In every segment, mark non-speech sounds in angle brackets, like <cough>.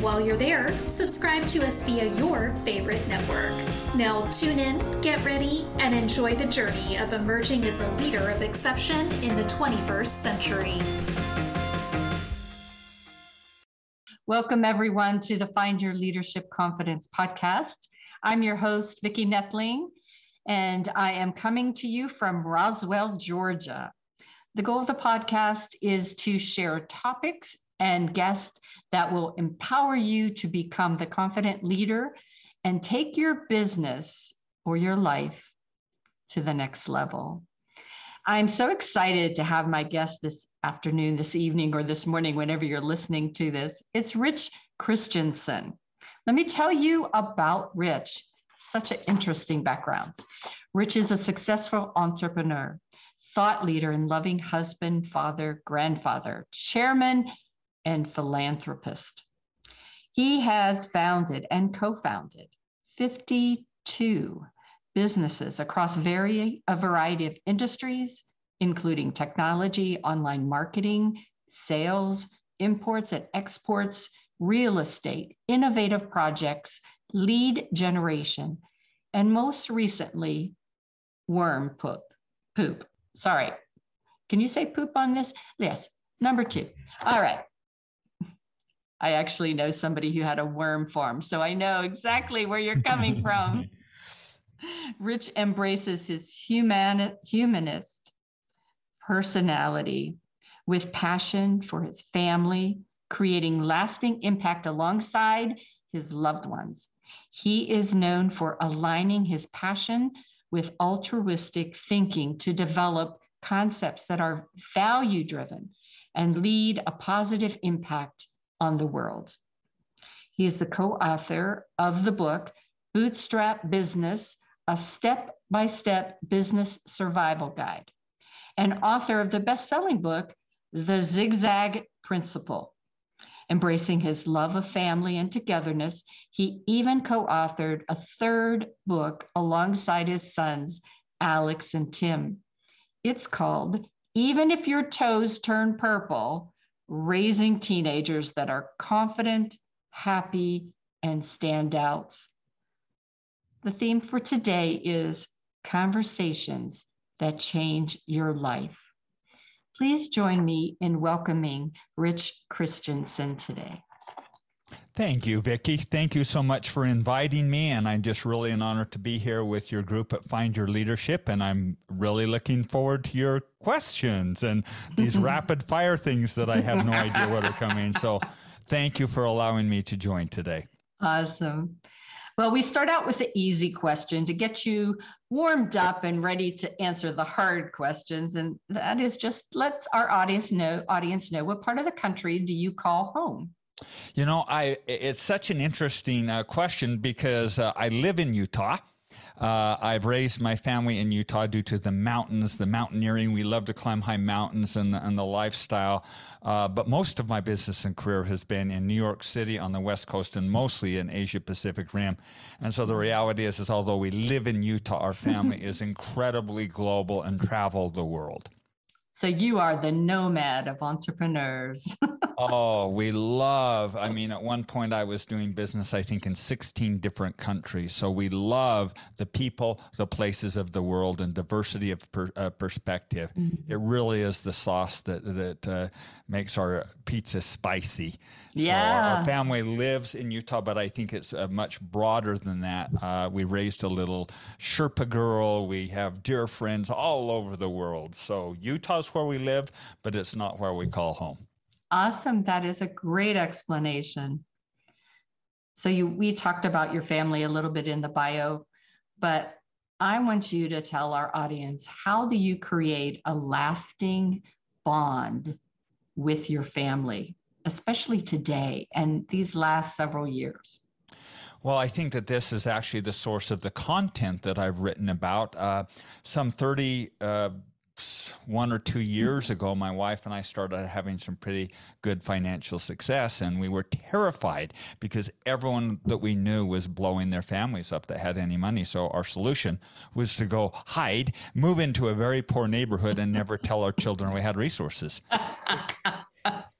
While you're there, subscribe to us via your favorite network. Now, tune in, get ready, and enjoy the journey of emerging as a leader of exception in the 21st century. Welcome, everyone, to the Find Your Leadership Confidence podcast. I'm your host, Vicki Nedling, and I am coming to you from Roswell, Georgia. The goal of the podcast is to share topics and guests that will empower you to become the confident leader and take your business or your life to the next level. I'm so excited to have my guest this afternoon, this evening, or this morning, whenever you're listening to this. It's Rich Christiansen. Let me tell you about Rich. Such an interesting background. Rich is a successful entrepreneur, thought leader, and loving husband, father, grandfather, chairman and philanthropist. He has founded and co founded 52 businesses across a variety of industries, including technology, online marketing, sales, imports and exports, real estate, innovative projects, lead generation, and most recently, worm poop. Poop. Sorry. Can you say poop on this? Yes. Number two. All right. I actually know somebody who had a worm farm, so I know exactly where you're coming from. <laughs> Rich embraces his human, humanist personality with passion for his family, creating lasting impact alongside his loved ones. He is known for aligning his passion with altruistic thinking to develop concepts that are value driven and lead a positive impact on the world. He is the co author of the book, Bootstrap Business A Step by Step Business Survival Guide, and author of the best selling book, The Zigzag Principle. Embracing his love of family and togetherness, he even co authored a third book alongside his sons, Alex and Tim. It's called Even If Your Toes Turn Purple raising teenagers that are confident, happy, and standouts. The theme for today is conversations that change your life. Please join me in welcoming Rich Christiansen today. Thank you, Vicki. Thank you so much for inviting me. And I'm just really an honor to be here with your group at Find Your Leadership. And I'm really looking forward to your questions and these <laughs> rapid fire things that I have no <laughs> idea what are coming. So thank you for allowing me to join today. Awesome. Well, we start out with the easy question to get you warmed up and ready to answer the hard questions. And that is just let our audience know audience know what part of the country do you call home? You know, I it's such an interesting uh, question because uh, I live in Utah. Uh, I've raised my family in Utah due to the mountains, the mountaineering. We love to climb high mountains and, and the lifestyle. Uh, but most of my business and career has been in New York City on the West Coast and mostly in Asia Pacific Rim. And so the reality is, is although we live in Utah, our family <laughs> is incredibly global and travel the world. So you are the nomad of entrepreneurs. <laughs> oh, we love. I mean, at one point I was doing business, I think, in 16 different countries. So we love the people, the places of the world, and diversity of per, uh, perspective. Mm-hmm. It really is the sauce that that uh, makes our pizza spicy. Yeah. So our family lives in Utah, but I think it's uh, much broader than that. Uh, we raised a little Sherpa girl. We have dear friends all over the world. So Utah's where we live, but it's not where we call home. Awesome. That is a great explanation. So you we talked about your family a little bit in the bio, but I want you to tell our audience how do you create a lasting bond with your family, especially today and these last several years? Well, I think that this is actually the source of the content that I've written about. Uh, some 30, uh, one or two years ago, my wife and I started having some pretty good financial success, and we were terrified because everyone that we knew was blowing their families up that had any money. So our solution was to go hide, move into a very poor neighborhood, and never tell our children we had resources. <laughs>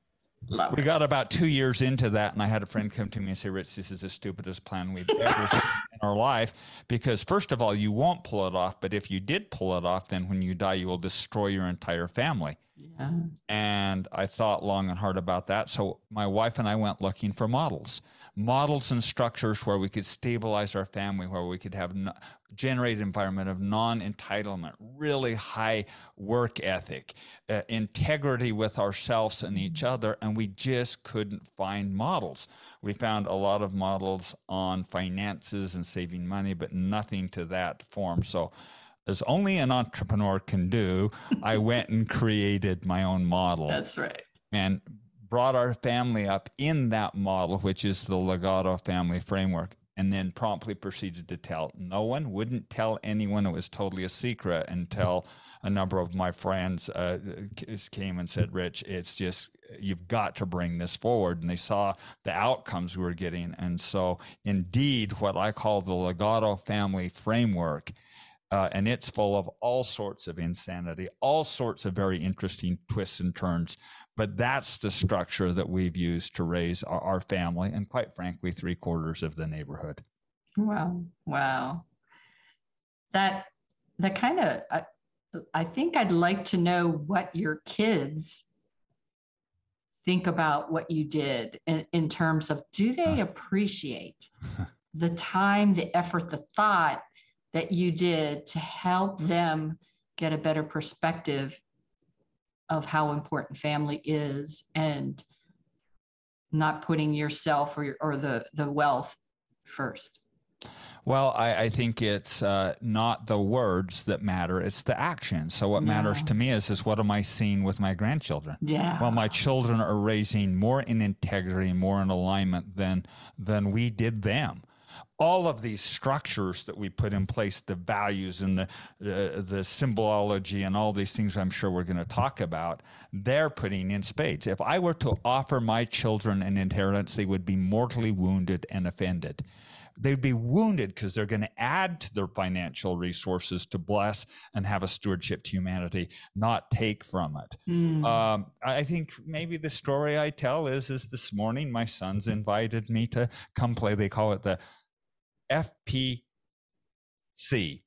Love we got about two years into that, and I had a friend come to me and say, Rich, this is the stupidest plan we've ever seen in our life. Because, first of all, you won't pull it off. But if you did pull it off, then when you die, you will destroy your entire family. Yeah. And I thought long and hard about that. So my wife and I went looking for models, models and structures where we could stabilize our family, where we could have no, generate environment of non-entitlement, really high work ethic, uh, integrity with ourselves and each other, and we just couldn't find models. We found a lot of models on finances and saving money, but nothing to that form. So as only an entrepreneur can do, I <laughs> went and created my own model. That's right. And brought our family up in that model, which is the Legado family framework, and then promptly proceeded to tell no one, wouldn't tell anyone. It was totally a secret until a number of my friends uh, came and said, Rich, it's just, you've got to bring this forward. And they saw the outcomes we were getting. And so, indeed, what I call the Legado family framework uh, and it's full of all sorts of insanity, all sorts of very interesting twists and turns. But that's the structure that we've used to raise our, our family and, quite frankly, three quarters of the neighborhood. Wow. Wow. That, that kind of, I, I think I'd like to know what your kids think about what you did in, in terms of do they appreciate the time, the effort, the thought that you did to help them get a better perspective of how important family is and not putting yourself or, or the, the wealth first? Well, I, I think it's uh, not the words that matter; it's the action. So, what yeah. matters to me is is what am I seeing with my grandchildren? Yeah. Well, my children are raising more in integrity, more in alignment than than we did them all of these structures that we put in place, the values and the uh, the symbology and all these things I'm sure we're going to talk about, they're putting in spades. If I were to offer my children an inheritance, they would be mortally wounded and offended. They'd be wounded because they're going to add to their financial resources to bless and have a stewardship to humanity, not take from it. Mm. Um, I think maybe the story I tell is is this morning my sons invited me to come play. They call it the FPC,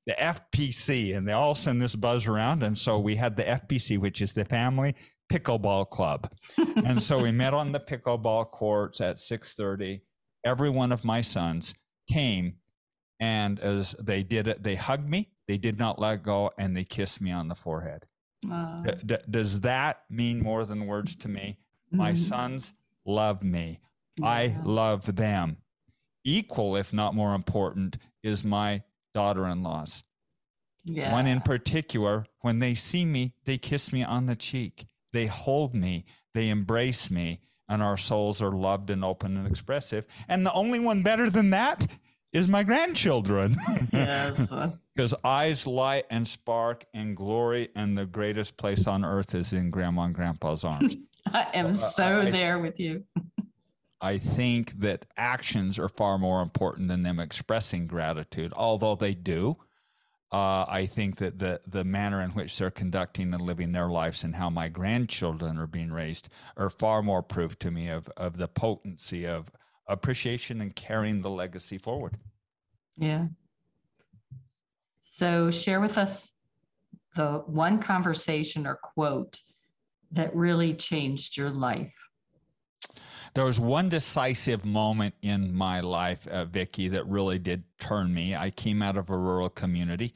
the FPC, and they all send this buzz around. And so we had the FPC, which is the Family Pickleball Club. and so we met on the pickleball courts at 6:30. Every one of my sons came, and as they did it, they hugged me. They did not let go, and they kissed me on the forehead. Uh, D- d- does that mean more than words to me? My mm-hmm. sons love me. Yeah. I love them equal, if not more important, is my daughter in laws. Yeah. One in particular, when they see me, they kiss me on the cheek, they hold me, they embrace me, and our souls are loved and open and expressive. And the only one better than that is my grandchildren. Yes. <laughs> Because eyes light and spark and glory, and the greatest place on earth is in grandma and grandpa's arms. <laughs> I am so uh, I, there with you. I think that actions are far more important than them expressing gratitude, although they do. Uh, I think that the the manner in which they're conducting and living their lives and how my grandchildren are being raised are far more proof to me of of the potency of appreciation and carrying the legacy forward. Yeah. So share with us the one conversation or quote that really changed your life there was one decisive moment in my life, uh, Vicki, that really did turn me. I came out of a rural community,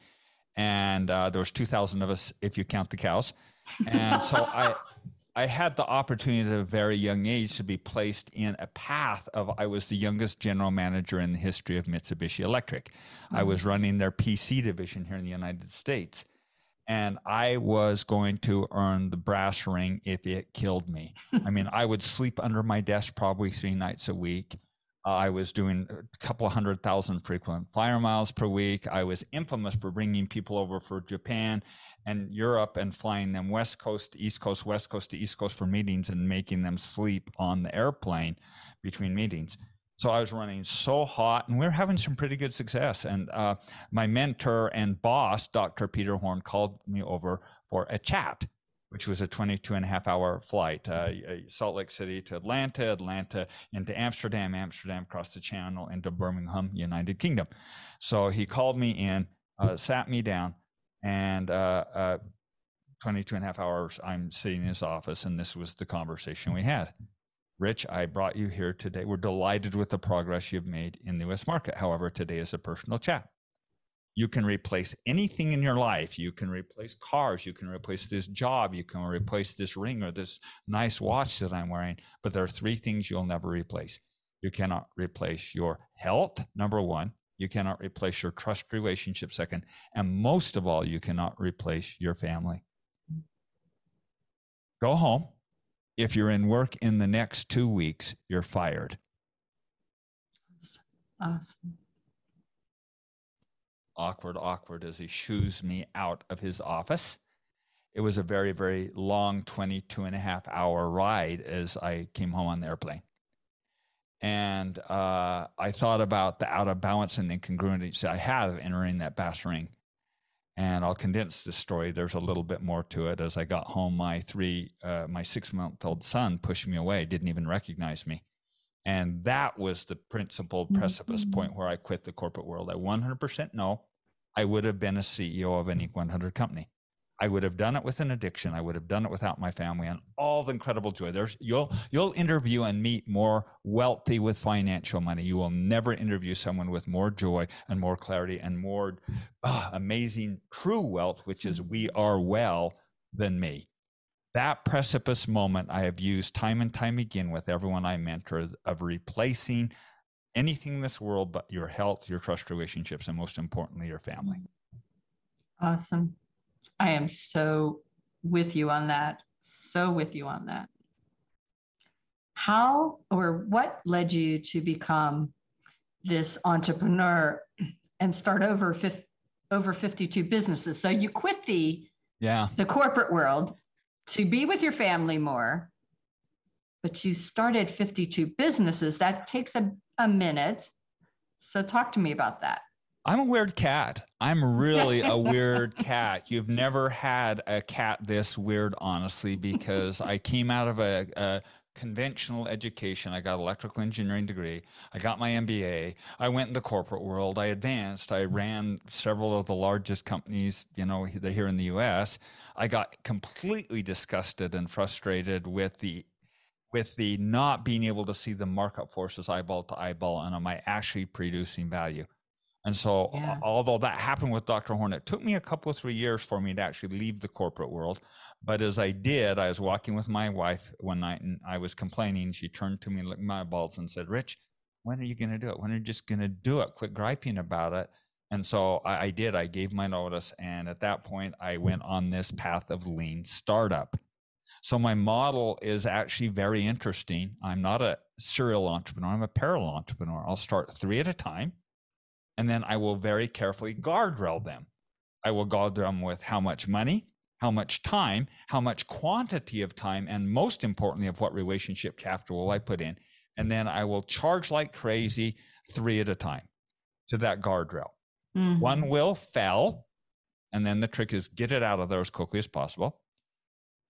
and uh, there was two thousand of us, if you count the cows, and so I. I had the opportunity at a very young age to be placed in a path of I was the youngest general manager in the history of Mitsubishi Electric. Mm-hmm. I was running their PC division here in the United States and I was going to earn the brass ring if it killed me. I mean, I would sleep under my desk probably three nights a week. Uh, I was doing a couple hundred thousand frequent flyer miles per week. I was infamous for bringing people over for Japan and Europe and flying them West Coast to East Coast, West Coast to East Coast for meetings and making them sleep on the airplane between meetings. So I was running so hot and we are having some pretty good success. And uh, my mentor and boss, Dr. Peter Horn, called me over for a chat which was a 22 and a half hour flight, uh, Salt Lake City to Atlanta, Atlanta into Amsterdam, Amsterdam across the channel into Birmingham, United Kingdom. So he called me in, uh, sat me down, and uh, uh 22 and a half hours, I'm sitting in his office, and this was the conversation we had. Rich, I brought you here today. We're delighted with the progress you've made in the US market. However, today is a personal chat. You can replace anything in your life. You can replace cars. You can replace this job. You can replace this ring or this nice watch that I'm wearing. But there are three things you'll never replace. You cannot replace your health, number one. You cannot replace your trust relationship, second. And most of all, you cannot replace your family. Go home. If you're in work in the next two weeks, you're fired. Awesome awkward, awkward as he shoos me out of his office. It was a very, very long 22 and a half hour ride as I came home on the airplane. And uh, I thought about the out of balance and incongruity I had of entering that bass ring. And I'll condense this story. There's a little bit more to it. As I got home, my three, uh, my six month old son pushed me away, didn't even recognize me. And that was the principal precipice mm-hmm. point where I quit the corporate world. I 100% know I would have been a CEO of any 100 company. I would have done it with an addiction. I would have done it without my family and all the incredible joy. There's you'll you'll interview and meet more wealthy with financial money. You will never interview someone with more joy and more clarity and more uh, amazing true wealth, which is we are well than me that precipice moment I have used time and time again with everyone I mentor of replacing anything in this world but your health, your trust relationships, and most importantly, your family. Awesome. I am so with you on that. So with you on that. How or what led you to become this entrepreneur and start over 50, over 52 businesses? So you quit the yeah the corporate world to be with your family more, but you started 52 businesses. That takes a, a minute. So talk to me about that. I'm a weird cat. I'm really a <laughs> weird cat. You've never had a cat this weird, honestly, because I came out of a, a conventional education. I got electrical engineering degree. I got my MBA. I went in the corporate world. I advanced. I ran several of the largest companies, you know, here in the US. I got completely disgusted and frustrated with the with the not being able to see the market forces eyeball to eyeball and am I actually producing value? And so, yeah. although that happened with Dr. Horn, it took me a couple of three years for me to actually leave the corporate world. But as I did, I was walking with my wife one night and I was complaining. She turned to me, and looked my balls, and said, Rich, when are you going to do it? When are you just going to do it? Quit griping about it. And so I, I did. I gave my notice. And at that point, I went on this path of lean startup. So my model is actually very interesting. I'm not a serial entrepreneur, I'm a parallel entrepreneur. I'll start three at a time and then I will very carefully guardrail them. I will guard them with how much money, how much time, how much quantity of time, and most importantly, of what relationship capital will I put in. And then I will charge like crazy three at a time to that guardrail. Mm-hmm. One will fail. And then the trick is get it out of there as quickly as possible.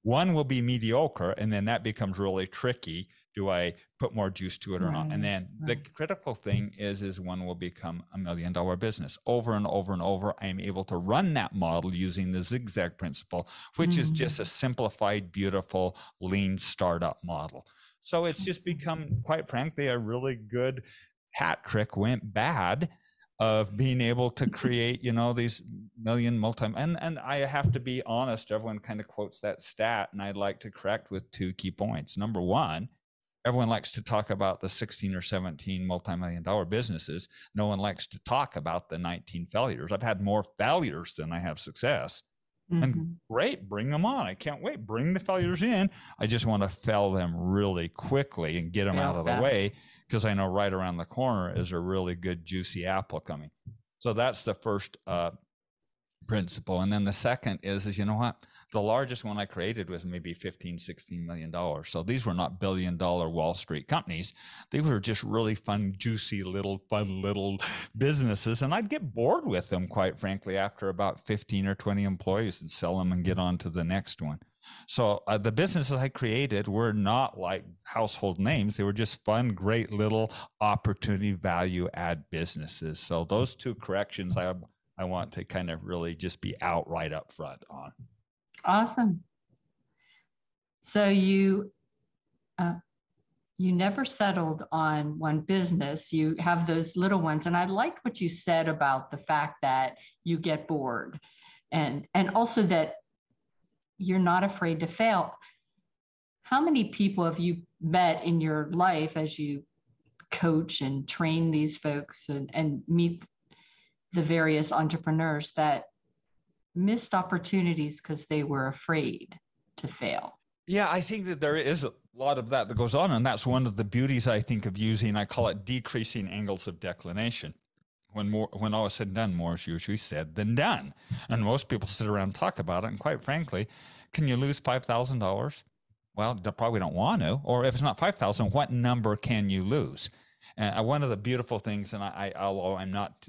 One will be mediocre, and then that becomes really tricky do I put more juice to it or right, not? And then right. the critical thing is, is one will become a million dollar business over and over and over. I am able to run that model using the zigzag principle, which mm-hmm. is just a simplified, beautiful, lean startup model. So it's just become, quite frankly, a really good hat trick went bad of being able to <laughs> create, you know, these million multi and and I have to be honest, everyone kind of quotes that stat, and I'd like to correct with two key points. Number one, everyone likes to talk about the 16 or 17 multi-million dollar businesses no one likes to talk about the 19 failures i've had more failures than i have success Mm-hmm. And great, bring them on. I can't wait. Bring the failures in. I just want to fell them really quickly and get them yeah, out of fast. the way because I know right around the corner is a really good juicy apple coming. So that's the first uh, principle. And then the second is, is you know what? The largest one I created was maybe 15, 16 million dollars. So these were not billion dollar Wall Street companies. They were just really fun, juicy little fun little businesses. And I'd get bored with them, quite frankly, after about 15 or 20 employees and sell them and get on to the next one. So uh, the businesses I created were not like household names. They were just fun, great little opportunity value add businesses. So those two corrections I I want to kind of really just be out right up front on. Awesome. So you uh, you never settled on one business. You have those little ones, and I liked what you said about the fact that you get bored, and and also that you're not afraid to fail. How many people have you met in your life as you coach and train these folks and, and meet the various entrepreneurs that missed opportunities because they were afraid to fail. Yeah, I think that there is a lot of that that goes on. And that's one of the beauties, I think, of using, I call it decreasing angles of declination. When more, when all is said and done, more is usually said than done. And most people sit around and talk about it. And quite frankly, can you lose $5,000? Well, they probably don't want to. Or if it's not 5,000, what number can you lose? And uh, one of the beautiful things, and I, I although I'm not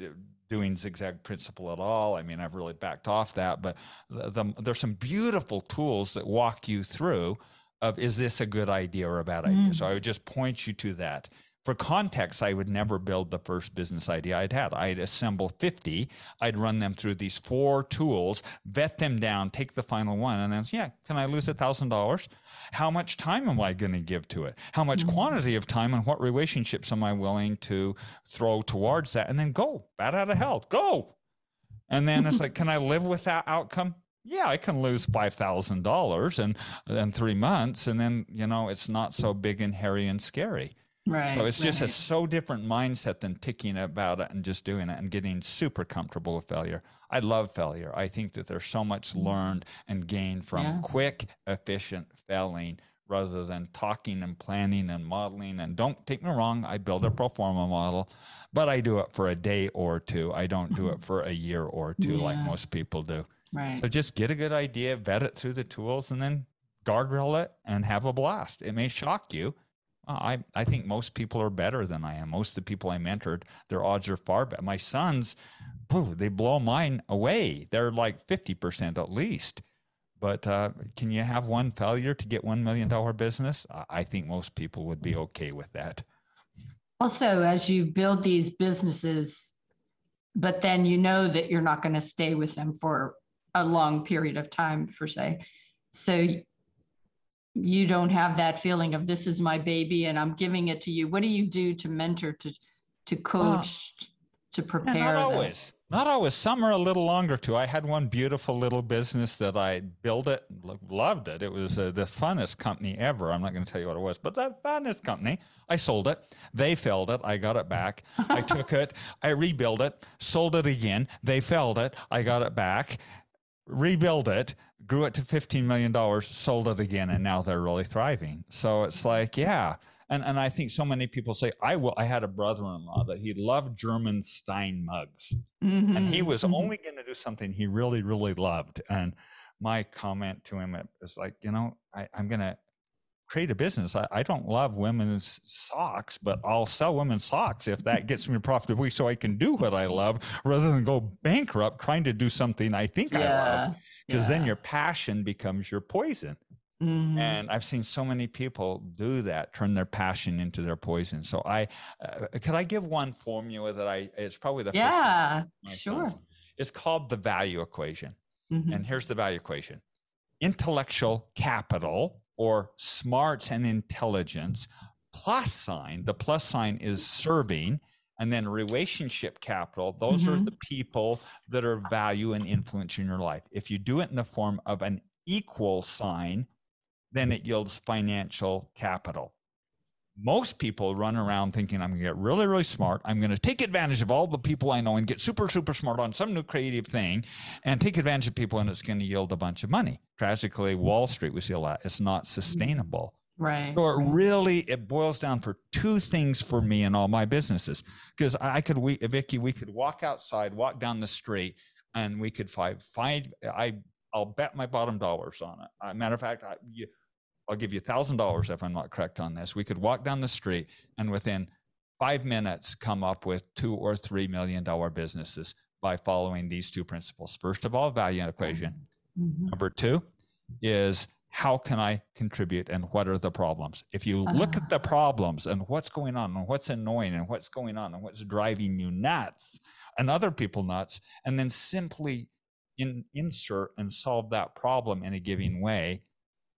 doing zigzag principle at all. I mean, I've really backed off that, but the, the, there's some beautiful tools that walk you through of is this a good idea or a bad idea. Mm. So I would just point you to that for context, I would never build the first business idea I'd had. I'd assemble 50, I'd run them through these four tools, vet them down, take the final one, and then, say, yeah, can I lose a $1,000? How much time am I going to give to it? How much mm-hmm. quantity of time and what relationships am I willing to throw towards that? And then go, bat out of hell, go. And then it's like, <laughs> can I live with that outcome? yeah, I can lose five thousand dollars in in three months, and then you know it's not so big and hairy and scary. Right. So it's just right. a so different mindset than ticking about it and just doing it and getting super comfortable with failure. I love failure. I think that there's so much mm-hmm. learned and gained from yeah. quick, efficient failing rather than talking and planning and modeling. And don't take me wrong, I build a pro forma model, but I do it for a day or two. I don't do it mm-hmm. for a year or two yeah. like most people do. Right. So just get a good idea, vet it through the tools, and then guardrail it and have a blast. It may shock you I, I think most people are better than I am. Most of the people I mentored, their odds are far better. My sons, they blow mine away. They're like 50% at least. But uh, can you have one failure to get $1 million business? I think most people would be okay with that. Also, as you build these businesses, but then you know that you're not going to stay with them for a long period of time, per se. So you don't have that feeling of this is my baby and I'm giving it to you. What do you do to mentor, to to coach, uh, to prepare? Yeah, not always. Not always. Some are a little longer too. I had one beautiful little business that I built it, loved it. It was uh, the funnest company ever. I'm not going to tell you what it was, but that funnest company. I sold it. They failed it. I got it back. I <laughs> took it. I rebuilt it. Sold it again. They failed it. I got it back. Rebuilt it grew it to $15 million, sold it again, and now they're really thriving. So it's like, yeah. And, and I think so many people say, I will. I had a brother in law that he loved German Stein mugs. Mm-hmm. And he was mm-hmm. only going to do something he really, really loved. And my comment to him is like, you know, I, I'm going to create a business. I, I, don't love women's socks, but I'll sell women's socks if that gets me profitably so I can do what I love rather than go bankrupt trying to do something I think yeah. I love because yeah. then your passion becomes your poison. Mm-hmm. And I've seen so many people do that, turn their passion into their poison. So I, uh, could I give one formula that I, it's probably the yeah, sure. Sons. It's called the value equation. Mm-hmm. And here's the value equation. Intellectual capital or smarts and intelligence plus sign, the plus sign is serving and then relationship capital those mm-hmm. are the people that are value and influence in your life if you do it in the form of an equal sign then it yields financial capital most people run around thinking I'm going to get really, really smart. I'm going to take advantage of all the people I know and get super, super smart on some new creative thing and take advantage of people, and it's going to yield a bunch of money. Tragically, Wall Street, we see a lot. It's not sustainable. Right. So it really it boils down for two things for me in all my businesses. Because I could we Vicki we could walk outside, walk down the street, and we could find find I I'll bet my bottom dollars on it. Uh, matter of fact, I, you, I'll give you thousand dollars if I'm not correct on this. We could walk down the street and within five minutes come up with two or three million dollar businesses by following these two principles. First of all, value equation. Mm-hmm. Number two is how can I contribute and what are the problems? If you look uh, at the ah. problems and what's going on and what's annoying and what's going on and what's driving you nuts and other people nuts, and then simply in, insert and solve that problem in a giving way,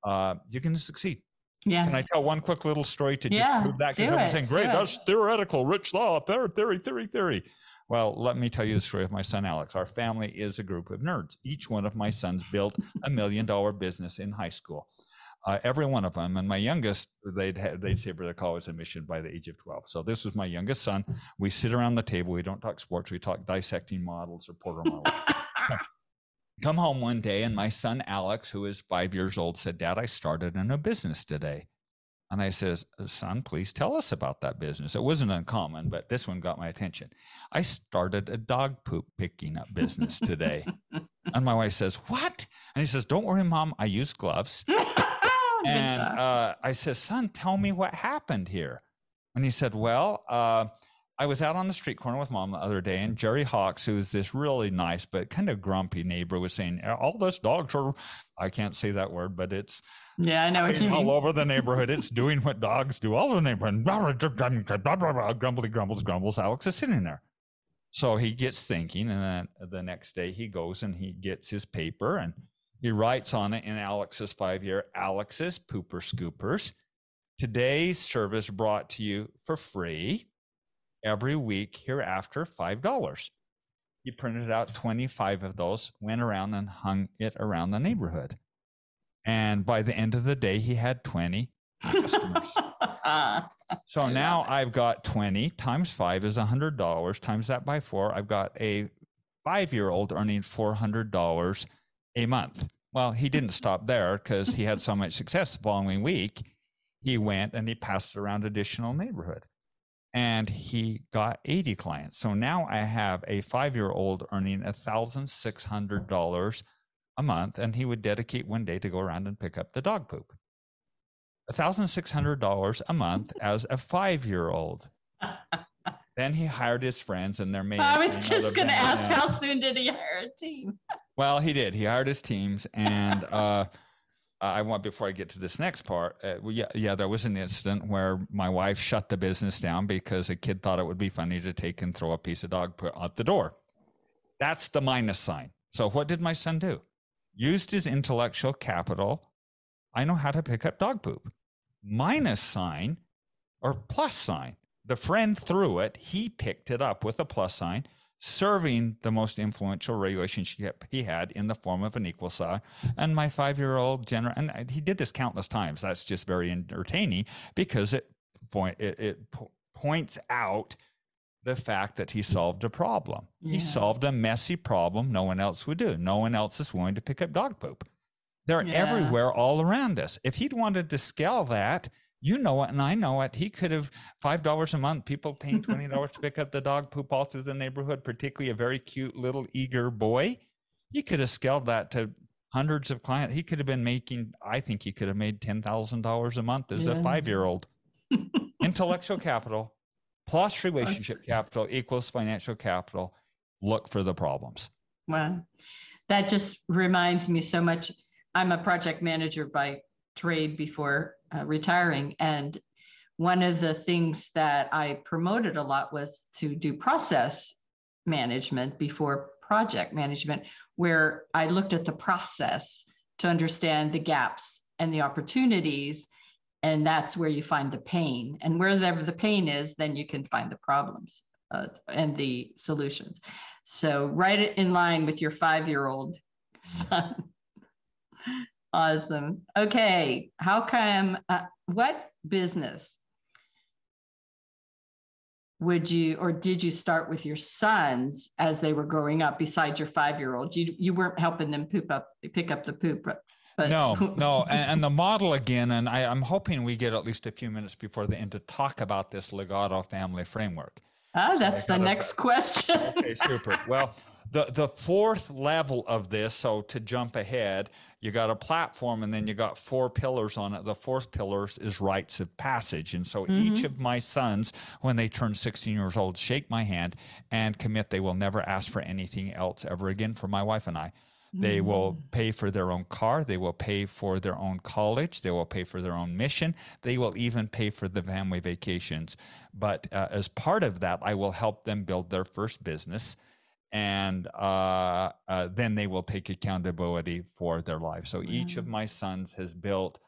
uh, you can succeed. Yeah. Can I tell one quick little story to just yeah, prove that? Because everyone's saying, great, that's theoretical, rich law, theory, theory, theory. Well, let me tell you the story of my son Alex. Our family is a group of nerds. Each one of my sons built a million dollar business in high school. Uh, every one of them. And my youngest, they'd have, they'd say for their college admission by the age of 12. So this was my youngest son. We sit around the table. We don't talk sports. We talk dissecting models or Porter models. <laughs> Come home one day, and my son Alex, who is five years old, said, Dad, I started a new business today. And I says, son, please tell us about that business. It wasn't uncommon, but this one got my attention. I started a dog poop picking up business today. <laughs> and my wife says, what? And he says, don't worry, mom, I use gloves. <laughs> and uh, I says, son, tell me what happened here. And he said, well, uh, I was out on the street corner with mom the other day, and Jerry Hawks, who's this really nice but kind of grumpy neighbor, was saying, "All those dogs are." I can't say that word, but it's yeah, I know what you mean. All over the <laughs> neighborhood, it's doing what dogs do. All over the neighborhood, blah, blah, blah, grumbly grumbles, grumbles. Alex is sitting there, so he gets thinking, and then the next day he goes and he gets his paper and he writes on it in Alex's five-year Alex's Pooper Scoopers. Today's service brought to you for free every week hereafter $5. He printed out 25 of those, went around and hung it around the neighborhood. And by the end of the day, he had 20 customers. <laughs> so now I've got 20 times five is $100. Times that by four, I've got a five year old earning $400 a month. Well, he didn't <laughs> stop there because he had so much success the following week. He went and he passed around additional neighborhood and he got 80 clients. So now I have a five year old earning $1,600 a month, and he would dedicate one day to go around and pick up the dog poop. $1,600 a month <laughs> as a five year old. then he hired his friends and their main. I was just going to ask, how soon did he hire a team? well, he did. He hired his teams and, uh, I want before I get to this next part. Uh, yeah, yeah, there was an incident where my wife shut the business down because a kid thought it would be funny to take and throw a piece of dog poop out the door. That's the minus sign. So what did my son do? Used his intellectual capital. I know how to pick up dog poop. Minus sign or plus sign. The friend threw it. He picked it up with a plus sign serving the most influential relationship he had in the form of an equal sign. And my five year old general, and he did this countless times. That's just very entertaining because it, point, it, it points out the fact that he solved a problem. Yeah. He solved a messy problem no one else would do. No one else is willing to pick up dog poop. They're yeah. everywhere all around us. If he'd wanted to scale that, you know it and I know it. He could have five dollars a month, people paying <laughs> twenty dollars to pick up the dog poop all through the neighborhood, particularly a very cute little eager boy. He could have scaled that to hundreds of clients. He could have been making, I think he could have made ten thousand dollars a month as yeah. a five year old. <laughs> Intellectual capital plus relationship capital equals financial capital. Look for the problems. Well, that just reminds me so much. I'm a project manager by trade before uh, retiring. And one of the things that I promoted a lot was to do process management before project management, where I looked at the process to understand the gaps and the opportunities. And that's where you find the pain. And wherever the pain is, then you can find the problems uh, and the solutions. So, right in line with your five year old son. Awesome. Okay. How come, uh, what business would you or did you start with your sons as they were growing up besides your five year old you you weren't helping them poop up pick up the poop but no <laughs> no and, and, the model again and I, i'm hoping we get at least a few minutes before the end to talk about this legado family framework ah so that's the next question okay super well the the fourth level of this so to jump ahead you got a platform and then you got four pillars on it the fourth pillars is rites of passage and so mm-hmm. each of my sons when they turn 16 years old shake my hand and commit they will never ask for anything else ever again for my wife and i they will mm. pay for their own car. They will pay for their own college. They will pay for their own mission. They will even pay for the family vacations. But uh, as part of that, I will help them build their first business and uh, uh, then they will take accountability for their life. So each of my sons has built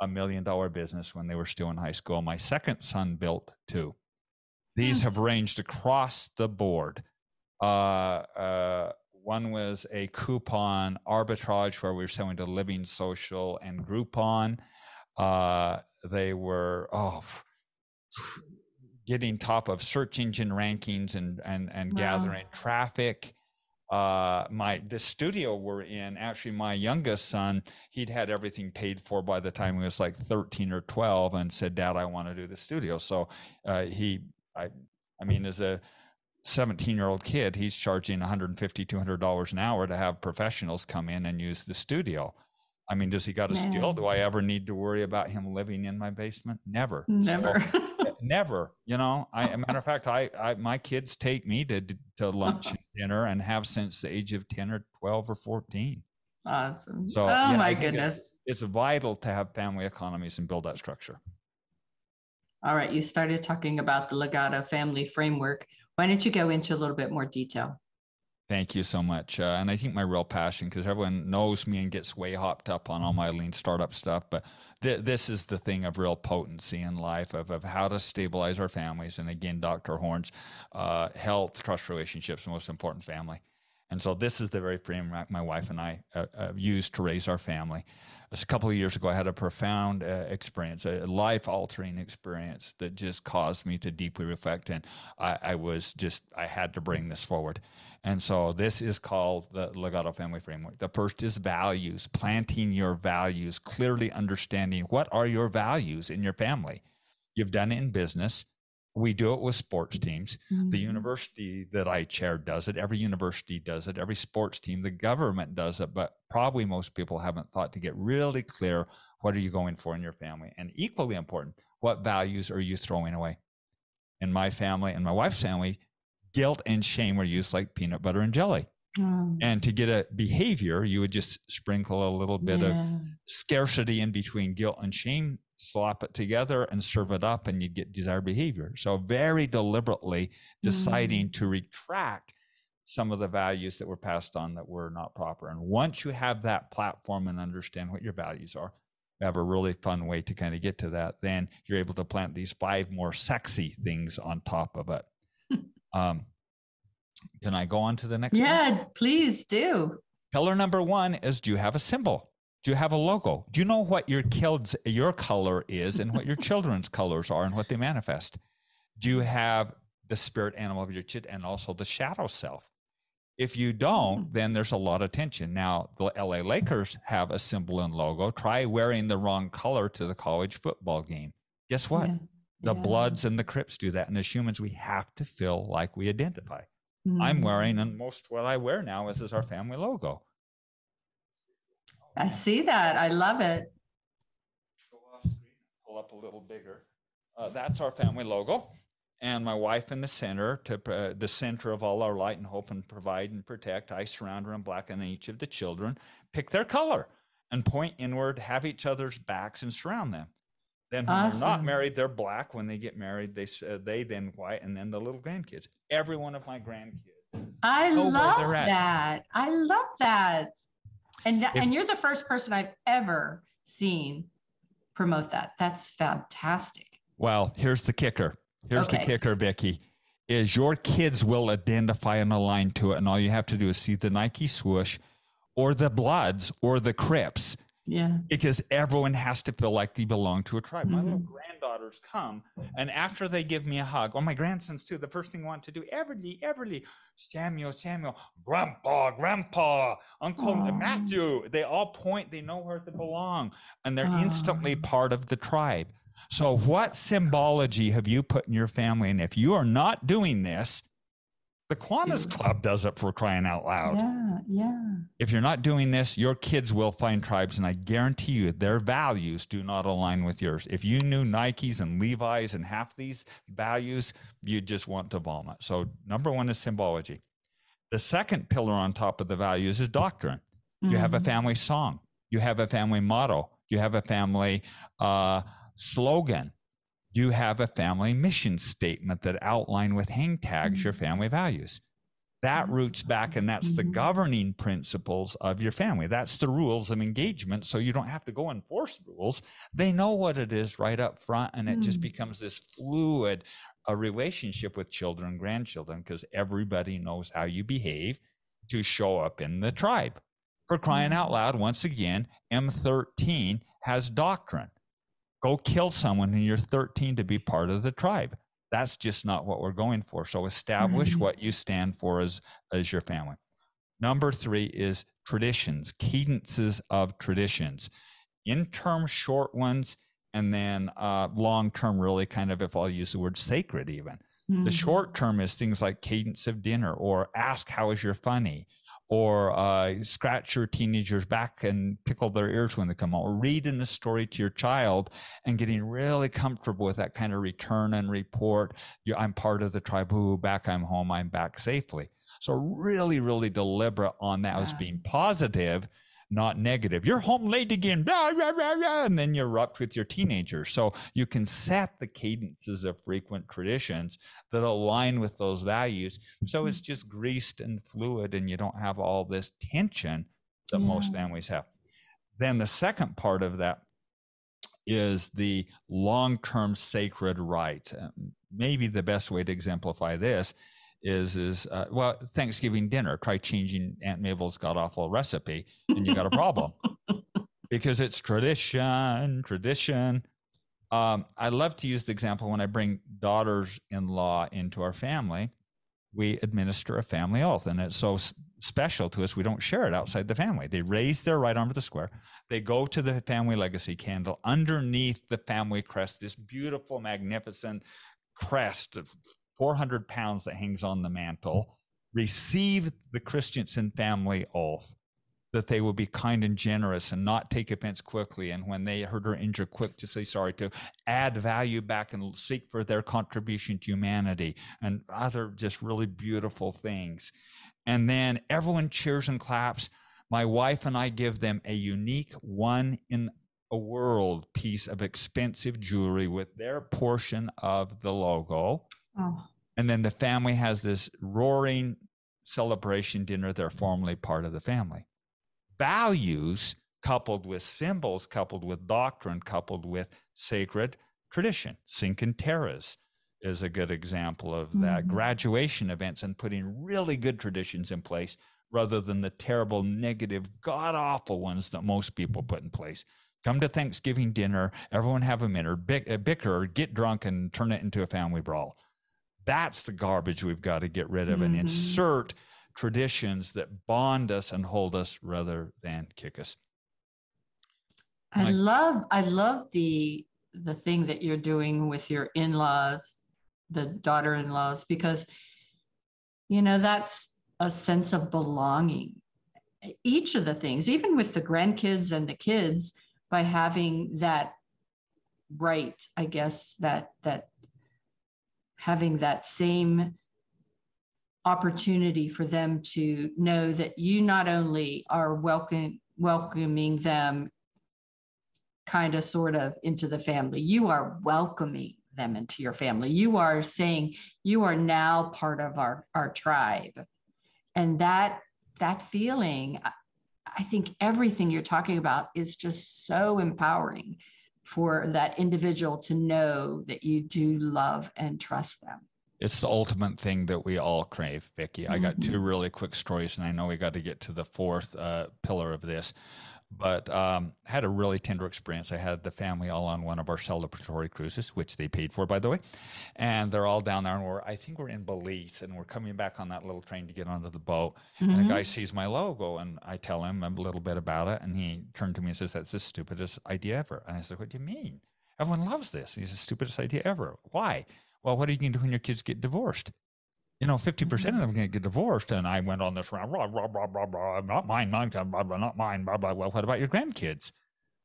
a million dollar business when they were still in high school. My second son built two. These mm. have ranged across the board. Uh, uh, one was a coupon arbitrage where we were selling to Living Social and Groupon. Uh, they were oh getting top of search engine rankings and and and wow. gathering traffic uh my the studio we're in actually my youngest son he'd had everything paid for by the time he was like 13 or 12 and said dad i want to do the studio so uh he i i mean as a 17 year old kid he's charging 150 200 dollars an hour to have professionals come in and use the studio I mean, does he got a yeah. skill? Do I ever need to worry about him living in my basement? Never. Never. So, <laughs> never. You know, I, a <laughs> matter of fact, I, I my kids take me to to lunch and <laughs> dinner and have since the age of ten or twelve or fourteen. Awesome. So, oh yeah, my goodness, it's, it's vital to have family economies and build that structure. All right, you started talking about the Legado family framework. Why don't you go into a little bit more detail? Thank you so much. Uh, and I think my real passion, because everyone knows me and gets way hopped up on all my lean startup stuff, but th- this is the thing of real potency in life of, of how to stabilize our families. And again, Dr. Horn's uh, health, trust relationships, most important family. And so this is the very framework my wife and I uh, uh, used to raise our family. A couple of years ago, I had a profound uh, experience, a life altering experience that just caused me to deeply reflect. And I, I, was just, I had to bring this forward. And so this is called the Legado Family Framework. The first is values, planting your values, clearly understanding what are your values in your family. You've done it in business we do it with sports teams. Mm-hmm. The university that I chair does it. Every university does it. Every sports team, the government does it. But probably most people haven't thought to get really clear what are you going for in your family? And equally important, what values are you throwing away? In my family and my wife's family, guilt and shame were used like peanut butter and jelly. Mm. And to get a behavior, you would just sprinkle a little bit yeah. of scarcity in between guilt and shame slap it together and serve it up and you get desired behavior. So very deliberately deciding mm. to retract some of the values that were passed on that were not proper. And once you have that platform and understand what your values are you have a really fun way to kind of get to that then you're able to plant these five more sexy things on top of it. <laughs> Um, can i go on to the next yeah one? please do. Pillar number one is do you have a symbol do you have a logo? Do you know what your kids your color is and what your <laughs> children's colors are and what they manifest? Do you have the spirit animal of your kid and also the shadow self? If you don't, hmm. then there's a lot of tension. Now, the LA Lakers have a symbol and logo. Try wearing the wrong color to the college football game. Guess what? Yeah. The yeah. Bloods and the Crips do that. And as humans, we have to feel like we identify. Mm-hmm. I'm wearing, and most what I wear now is, is our family logo. I see that. I love it. Pull up a little bigger. Uh, that's our family logo. And my wife in the center, to uh, the center of all our light and hope and provide and protect. I surround her in black, and each of the children pick their color and point inward, have each other's backs, and surround them. Then when awesome. they're not married, they're black. When they get married, they uh, they then white, and then the little grandkids. Every one of my grandkids. I love that. I love that. And if, and you're the first person I've ever seen promote that. That's fantastic. Well, here's the kicker. Here's okay. the kicker, Vicki. Is your kids will identify and align to it, and all you have to do is see the Nike swoosh, or the Bloods, or the Crips. Yeah. Because everyone has to feel like they belong to a tribe. Mm-hmm. My little granddaughters come, and after they give me a hug, or my grandsons too, the first thing they want to do, Everly, Everly, Samuel, Samuel, Grandpa, Grandpa, Uncle Aww. Matthew, they all point, they know where they belong, and they're Aww. instantly part of the tribe. So, what symbology have you put in your family? And if you are not doing this, the Kiwanis Club does it for crying out loud. Yeah, yeah. If you're not doing this, your kids will find tribes, and I guarantee you their values do not align with yours. If you knew Nikes and Levi's and half these values, you'd just want to vomit. So, number one is symbology. The second pillar on top of the values is doctrine. You have a mm-hmm. family song, you have a family motto, you have a family uh, slogan you have a family mission statement that outline with hang tags your mm-hmm. family values. That roots back and that's the mm-hmm. governing principles of your family. That's the rules of engagement so you don't have to go enforce rules. They know what it is right up front and it just mm. becomes this fluid a relationship with children and grandchildren because everybody knows how you behave to show up in the tribe. For crying out loud once again m13 has doctrine Go kill someone when you're 13 to be part of the tribe. That's just not what we're going for. So establish mm-hmm. what you stand for as, as your family. Number three is traditions, cadences of traditions, in term short ones, and then uh, long term, really kind of, if I'll use the word sacred, even. Mm-hmm. The short term is things like cadence of dinner or ask, how is your funny? Or uh, scratch your teenager's back and tickle their ears when they come home, or reading the story to your child and getting really comfortable with that kind of return and report. I'm part of the tribe. Ooh, back I'm home. I'm back safely. So really, really deliberate on that yeah. as being positive not negative. You're home late again, blah, blah, blah, and then you erupt with your teenager. So you can set the cadences of frequent traditions that align with those values. So mm-hmm. it's just greased and fluid, and you don't have all this tension that yeah. most families have. Then the second part of that is the long term sacred rites. Maybe the best way to exemplify this is is uh, well Thanksgiving dinner. Try changing Aunt Mabel's god awful recipe, and you got a problem because it's tradition, tradition. Um, I love to use the example when I bring daughters-in-law into our family. We administer a family oath, and it's so special to us. We don't share it outside the family. They raise their right arm to the square. They go to the family legacy candle underneath the family crest. This beautiful, magnificent crest of 400 pounds that hangs on the mantle, receive the Christiansen family oath that they will be kind and generous and not take offense quickly. And when they hurt or injure, quick to say sorry, to add value back and seek for their contribution to humanity and other just really beautiful things. And then everyone cheers and claps. My wife and I give them a unique one in a world piece of expensive jewelry with their portion of the logo. Oh. And then the family has this roaring celebration dinner. They're formally part of the family. Values coupled with symbols, coupled with doctrine, coupled with sacred tradition. Quinceañeras is a good example of that. Mm-hmm. Graduation events and putting really good traditions in place rather than the terrible, negative, god awful ones that most people put in place. Come to Thanksgiving dinner, everyone have a minute, bicker, get drunk, and turn it into a family brawl. That's the garbage we've got to get rid of mm-hmm. and insert traditions that bond us and hold us rather than kick us. I, I love I love the the thing that you're doing with your in-laws, the daughter-in-laws, because you know that's a sense of belonging. Each of the things, even with the grandkids and the kids, by having that right, I guess that that having that same opportunity for them to know that you not only are welcome, welcoming them kind of sort of into the family, you are welcoming them into your family. You are saying you are now part of our, our tribe. And that that feeling, I think everything you're talking about is just so empowering for that individual to know that you do love and trust them. It's the ultimate thing that we all crave, Vicki. I got two mm-hmm. really quick stories, and I know we got to get to the fourth uh, pillar of this. But um, had a really tender experience. I had the family all on one of our celebratory cruises, which they paid for, by the way, and they're all down there. And we're, I think we're in Belize, and we're coming back on that little train to get onto the boat. Mm-hmm. And the guy sees my logo, and I tell him a little bit about it, and he turned to me and says, "That's the stupidest idea ever." And I said, "What do you mean? Everyone loves this. It's the stupidest idea ever. Why?" Well, what are you going to do when your kids get divorced? You know, 50% of them are going to get divorced. And I went on this round, blah, blah, blah, blah, blah, not mine, mine, blah, blah, not mine, blah, blah. Well, what about your grandkids?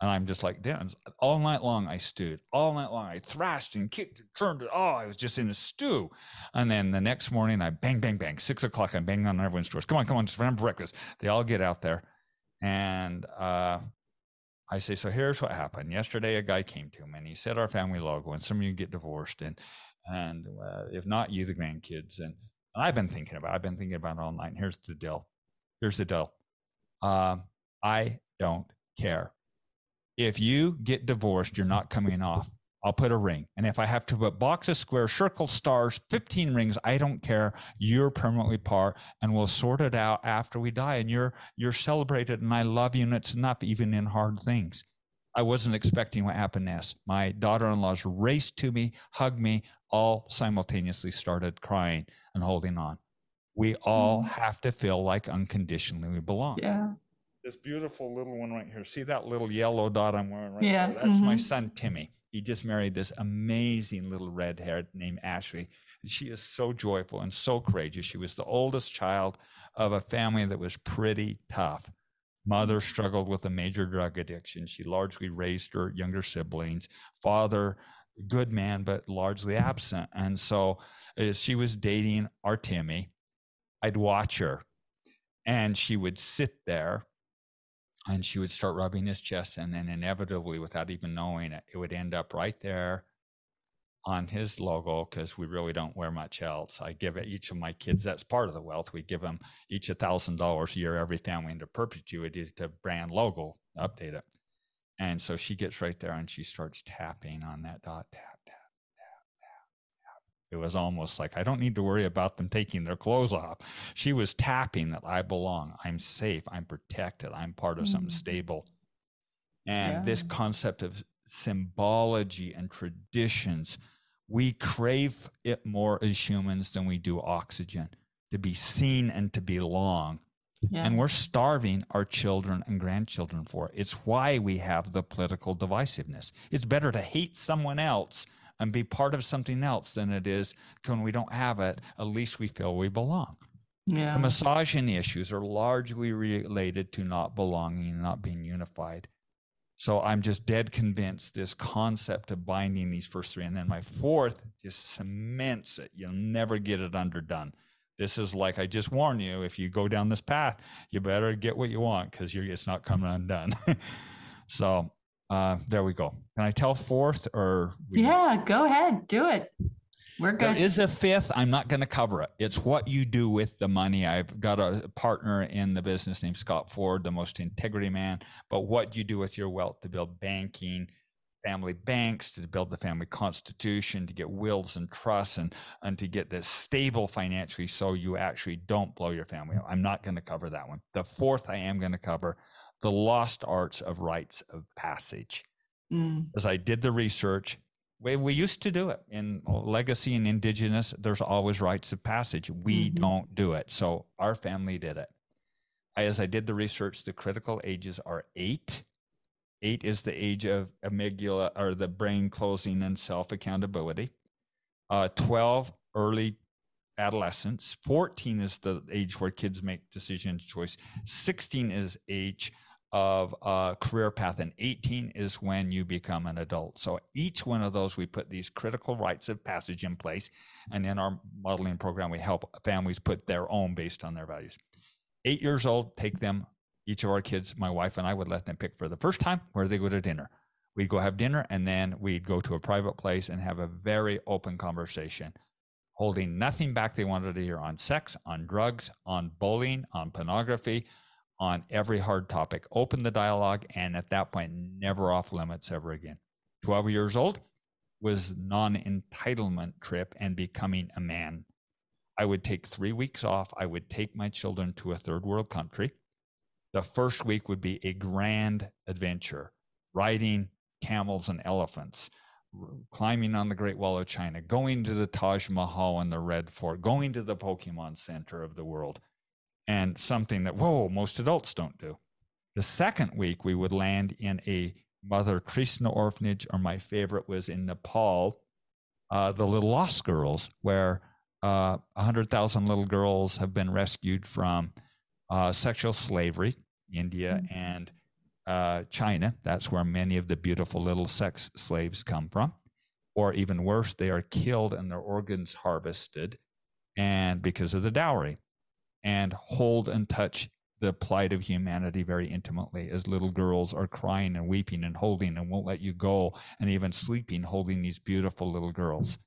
And I'm just like, damn, all night long I stewed. All night long I thrashed and kicked and turned it. Oh, I was just in a stew. And then the next morning I bang, bang, bang. Six o'clock, I bang on everyone's doors. Come on, come on, just for breakfast. They all get out there. And uh, I say, so here's what happened. Yesterday, a guy came to me and he said our family logo, and some of you get divorced. And and uh, if not you, the grandkids. And, I've been thinking about. I've been thinking about it all night. Here's the deal. Here's the deal. Um, I don't care. If you get divorced, you're not coming off. I'll put a ring. And if I have to put boxes, square circle stars, 15 rings, I don't care. You're permanently part and we'll sort it out after we die. And you're you're celebrated and I love you and it's enough even in hard things. I wasn't expecting what happened next. My daughter in laws raced to me, hugged me, all simultaneously started crying and holding on. We all mm. have to feel like unconditionally we belong. Yeah. This beautiful little one right here. See that little yellow dot I'm wearing right yeah. there? That's mm-hmm. my son, Timmy. He just married this amazing little red haired named Ashley. And she is so joyful and so courageous. She was the oldest child of a family that was pretty tough. Mother struggled with a major drug addiction. She largely raised her younger siblings. Father, good man, but largely absent. And so as she was dating Timmy, I'd watch her and she would sit there and she would start rubbing his chest. And then inevitably, without even knowing it, it would end up right there on his logo because we really don't wear much else. I give each of my kids, that's part of the wealth. We give them each a thousand dollars a year, every family into perpetuity to brand logo, update it. And so she gets right there and she starts tapping on that dot, tap, tap, tap, tap, tap. It was almost like I don't need to worry about them taking their clothes off. She was tapping that I belong, I'm safe, I'm protected, I'm part of mm-hmm. something stable. And yeah. this concept of symbology and traditions we crave it more as humans than we do oxygen to be seen and to belong. Yeah. And we're starving our children and grandchildren for it. It's why we have the political divisiveness. It's better to hate someone else and be part of something else than it is when we don't have it, at least we feel we belong. Yeah. The misogyny issues are largely related to not belonging and not being unified. So I'm just dead convinced this concept of binding these first three. And then my fourth just cements it. You'll never get it underdone. This is like I just warn you if you go down this path, you better get what you want because it's not coming undone. <laughs> so uh, there we go. Can I tell fourth or? Yeah, go ahead. Do it. We're good. There is a fifth. I'm not going to cover it. It's what you do with the money. I've got a partner in the business named Scott Ford, the most integrity man. But what do you do with your wealth to build banking, family banks, to build the family constitution, to get wills and trusts, and and to get this stable financially, so you actually don't blow your family up. I'm not going to cover that one. The fourth, I am going to cover the lost arts of rites of passage. Mm. As I did the research, we, we used to do it in legacy and indigenous. There's always rites of passage. We mm-hmm. don't do it. So our family did it. As I did the research, the critical ages are eight. Eight is the age of amygdala or the brain closing and self accountability. Uh, 12, early adolescence. 14 is the age where kids make decision choice. 16 is age of a career path and 18 is when you become an adult so each one of those we put these critical rites of passage in place and in our modeling program we help families put their own based on their values eight years old take them each of our kids my wife and i would let them pick for the first time where they go to dinner we'd go have dinner and then we'd go to a private place and have a very open conversation holding nothing back they wanted to hear on sex on drugs on bullying on pornography on every hard topic, open the dialogue, and at that point, never off limits ever again. 12 years old was non-entitlement trip and becoming a man. I would take three weeks off. I would take my children to a third world country. The first week would be a grand adventure, riding camels and elephants, climbing on the Great Wall of China, going to the Taj Mahal and the Red Fort, going to the Pokemon Center of the world, and something that, whoa, most adults don't do. The second week, we would land in a Mother Krishna orphanage, or my favorite was in Nepal, uh, the Little Lost Girls, where uh, 100,000 little girls have been rescued from uh, sexual slavery, India mm-hmm. and uh, China. That's where many of the beautiful little sex slaves come from. Or even worse, they are killed and their organs harvested, and because of the dowry, and hold and touch the plight of humanity very intimately as little girls are crying and weeping and holding and won't let you go and even sleeping holding these beautiful little girls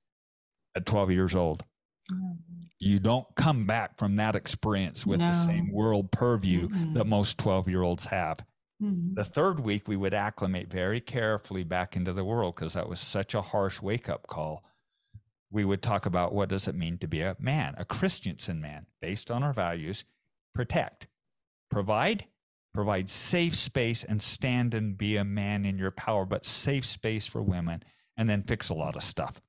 at 12 years old. You don't come back from that experience with no. the same world purview mm-hmm. that most 12 year olds have mm-hmm. the third week we would acclimate very carefully back into the world because that was such a harsh wake up call we would talk about what does it mean to be a man a christiansen man based on our values protect provide provide safe space and stand and be a man in your power but safe space for women and then fix a lot of stuff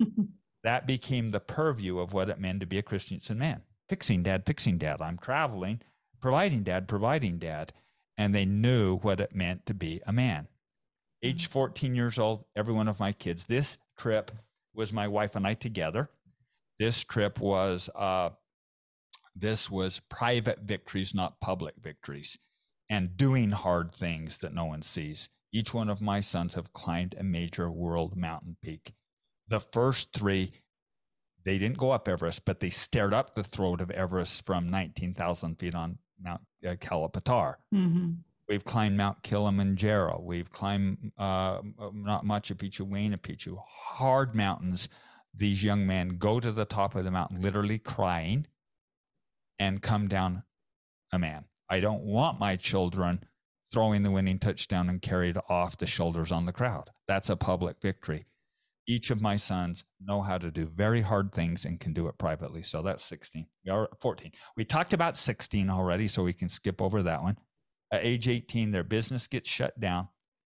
<laughs> that became the purview of what it meant to be a christiansen man fixing dad fixing dad i'm traveling providing dad providing dad and they knew what it meant to be a man age mm. 14 years old every one of my kids this trip was my wife and i together this trip was uh, this was private victories, not public victories, and doing hard things that no one sees. Each one of my sons have climbed a major world mountain peak. The first three, they didn't go up Everest, but they stared up the throat of Everest from 19,000 feet on Mount uh, Kala Patthar. Mm-hmm. We've climbed Mount Kilimanjaro. We've climbed uh, not Machu Picchu, Huayna Picchu, hard mountains. These young men go to the top of the mountain, literally crying and come down a man. I don't want my children throwing the winning touchdown and carried off the shoulders on the crowd. That's a public victory. Each of my sons know how to do very hard things and can do it privately. So that's 16 or 14. We talked about 16 already, so we can skip over that one. At age 18, their business gets shut down.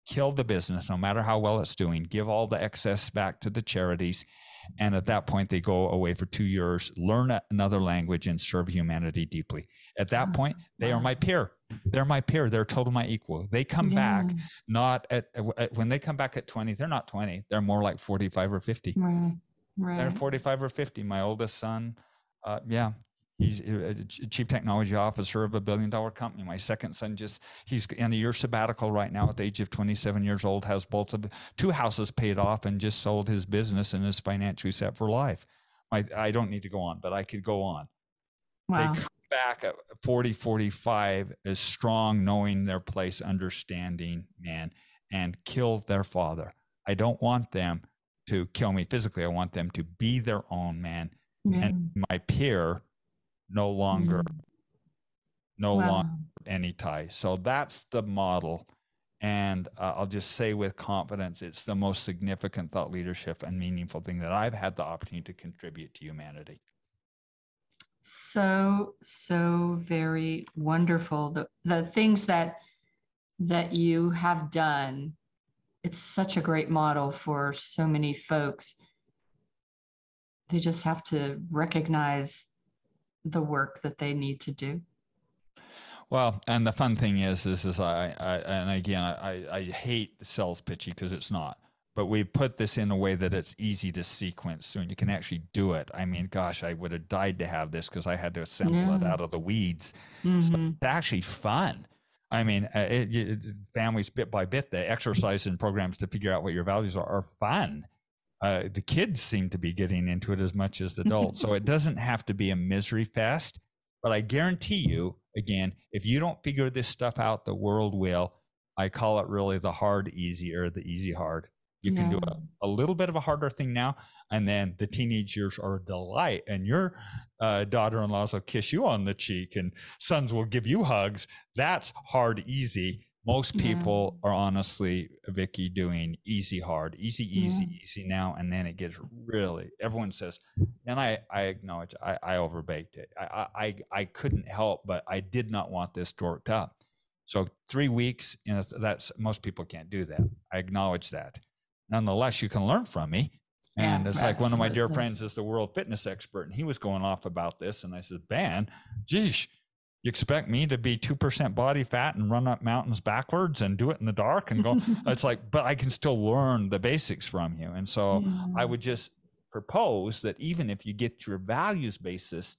Kill the business, no matter how well it's doing. Give all the excess back to the charities and at that point, they go away for two years, learn another language, and serve humanity deeply. At that point, they wow. are my peer. They're my peer. They're total my equal. They come yeah. back not at, at, when they come back at 20, they're not 20. They're more like 45 or 50. Right. Right. They're 45 or 50. My oldest son, uh, yeah, He's uh, uh, a chief technology officer of a billion dollar company. My second son just, he's in a year sabbatical right now at the age of 27 years old, has both of two houses paid off and just sold his business and is financially set for life. I, I don't need to go on, but I could go on. Wow. They come back at 40, 45 is strong, knowing their place, understanding, man, and kill their father. I don't want them to kill me physically. I want them to be their own man. And my peer no longer mm. no wow. longer any tie. So that's the model. And uh, i'll just say with confidence it's the most significant thought leadership and meaningful thing that i've had the opportunity to contribute to humanity. So so very wonderful. The the things that that you have done it's such a great model for so many folks. They just have to recognize the work that they need to do. Well, and the fun thing is, is, is I, I and again, I, I hate the sales pitchy because it's not. But we put this in a way that it's easy to sequence, so you can actually do it. I mean, gosh, I would have died to have this because I had to assemble yeah. it out of the weeds. Mm-hmm. So it's actually fun. I mean, uh, it, it, families bit by bit, the exercise and programs to figure out what your values are are fun uh, the kids seem to be getting into it as much as the adults. so it <laughs> doesn't have to be a misery fest. But I guarantee you, again, if you don't figure this stuff out, the world will. I call it really the hard easy or the easy hard. You yeah. can do a, a, little bit of a harder thing now, and then the teenage years are a delight. And your uh, daughter in laws will kiss you on the cheek, and sons will give you hugs. That's hard easy most mm-hmm. people yeah. are honestly Vicki, doing easy hard, easy, easy, yeah. easy now, and then it gets really. Everyone says, and I, I acknowledge I, I overbaked it. I, I, I couldn't help, but I did not want this to work up. So three weeks, you know, that's most people can't do that. I acknowledge that. Nonetheless, you can learn from me. And yeah, it's like one of my dear friends is the world fitness expert, and he was going off about this. And I said, "Ban, geez, you expect me to be 2% body fat and run up mountains backwards and do it in the dark and go <laughs> it's like but i can still learn the basics from you and so yeah. i would just propose that even if you get your values basis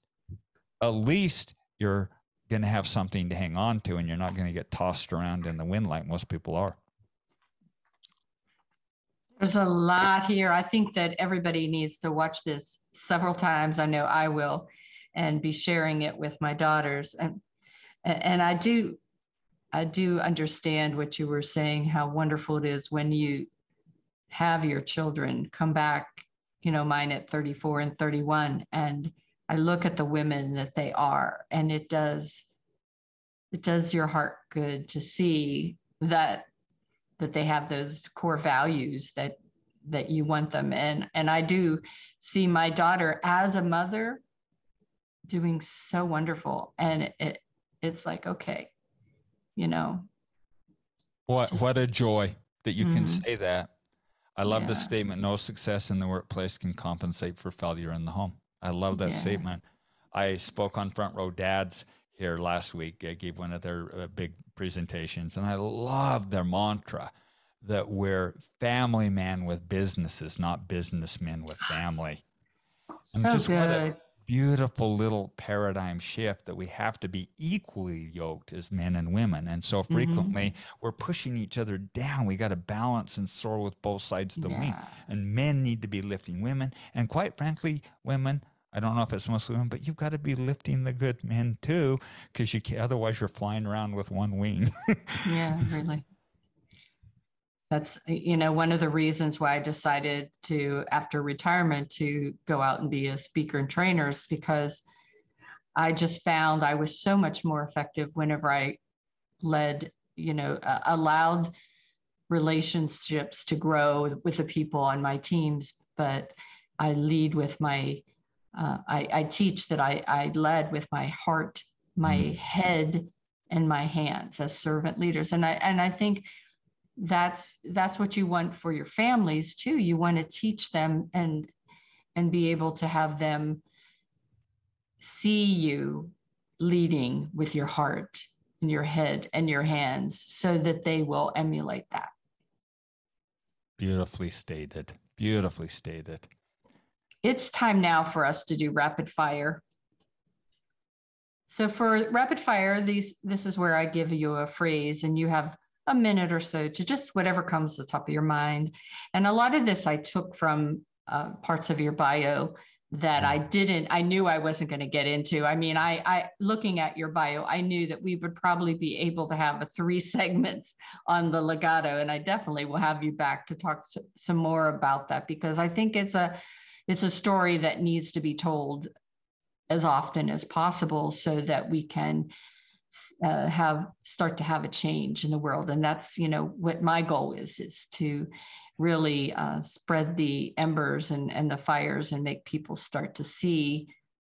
at least you're going to have something to hang on to and you're not going to get tossed around in the wind like most people are. There's a lot here. I think that everybody needs to watch this several times. I know I will and be sharing it with my daughters. And and I do I do understand what you were saying how wonderful it is when you have your children come back, you know, mine at 34 and 31 and I look at the women that they are, and it does it does your heart good to see that that they have those core values that that you want them and and I do see my daughter as a mother doing so wonderful and it it's like okay you know what just, what a joy that you mm-hmm. can say that I love yeah. the statement no success in the workplace can compensate for failure in the home I love that yeah. statement. I spoke on Front Row Dads here last week. I gave one of their uh, big presentations, and I love their mantra that we're family man with businesses, not businessmen with <gasps> family. So and just good. What a beautiful little paradigm shift that we have to be equally yoked as men and women. And so frequently mm-hmm. we're pushing each other down. We got to balance and soar with both sides of the yeah. wing. And men need to be lifting women. And quite frankly, women, I don't know if it's mostly women, but you've got to be lifting the good men too, because you otherwise you're flying around with one wing. <laughs> yeah, really that's you know one of the reasons why i decided to after retirement to go out and be a speaker and trainer is because i just found i was so much more effective whenever i led you know uh, allowed relationships to grow with the people on my teams but i lead with my uh, I, I, teach that I, I led with my heart my mm-hmm. head and my hands as servant leaders and i and i think that's that's what you want for your families too. You want to teach them and and be able to have them see you leading with your heart and your head and your hands so that they will emulate that. Beautifully stated. Beautifully stated. It's time now for us to do rapid fire. So for rapid fire these this is where i give you a phrase and you have a minute or so to just whatever comes to the top of your mind. And a lot of this I took from uh, parts of your bio that I mm-hmm. didn't, I knew I wasn't going to get into. I mean, I, I, looking at your bio, I knew that we would probably be able to have a three <laughs> segments on the legado, and I definitely will have you back to talk some more about that because I think it's a, it's a story that needs to be told as often as possible so that we can uh, have start to have a change in the world and that's you know what my goal is is to really uh, spread the embers and, and the fires and make people start to see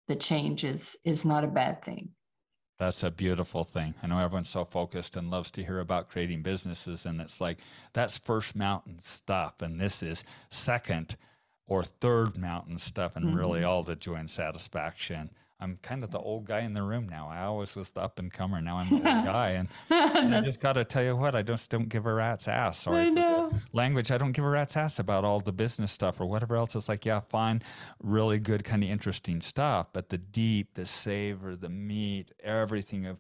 the change is, is not a bad thing that's a beautiful thing. I know everyone's so focused and loves to hear about creating businesses, and it's like that's first mountain stuff, and this is second or third mountain stuff, and mm-hmm. really all the joy and satisfaction I'm kind of the old guy in the room now. I always was the up and comer. Now I'm the old <laughs> guy, and, and I just got to tell you what, I just don't give a rat's ass. Sorry for the language. I don't give a rat's ass about all the business stuff or whatever else. It's like, yeah, fine, really good, kind of interesting stuff, but the deep, the savor, the meat, everything of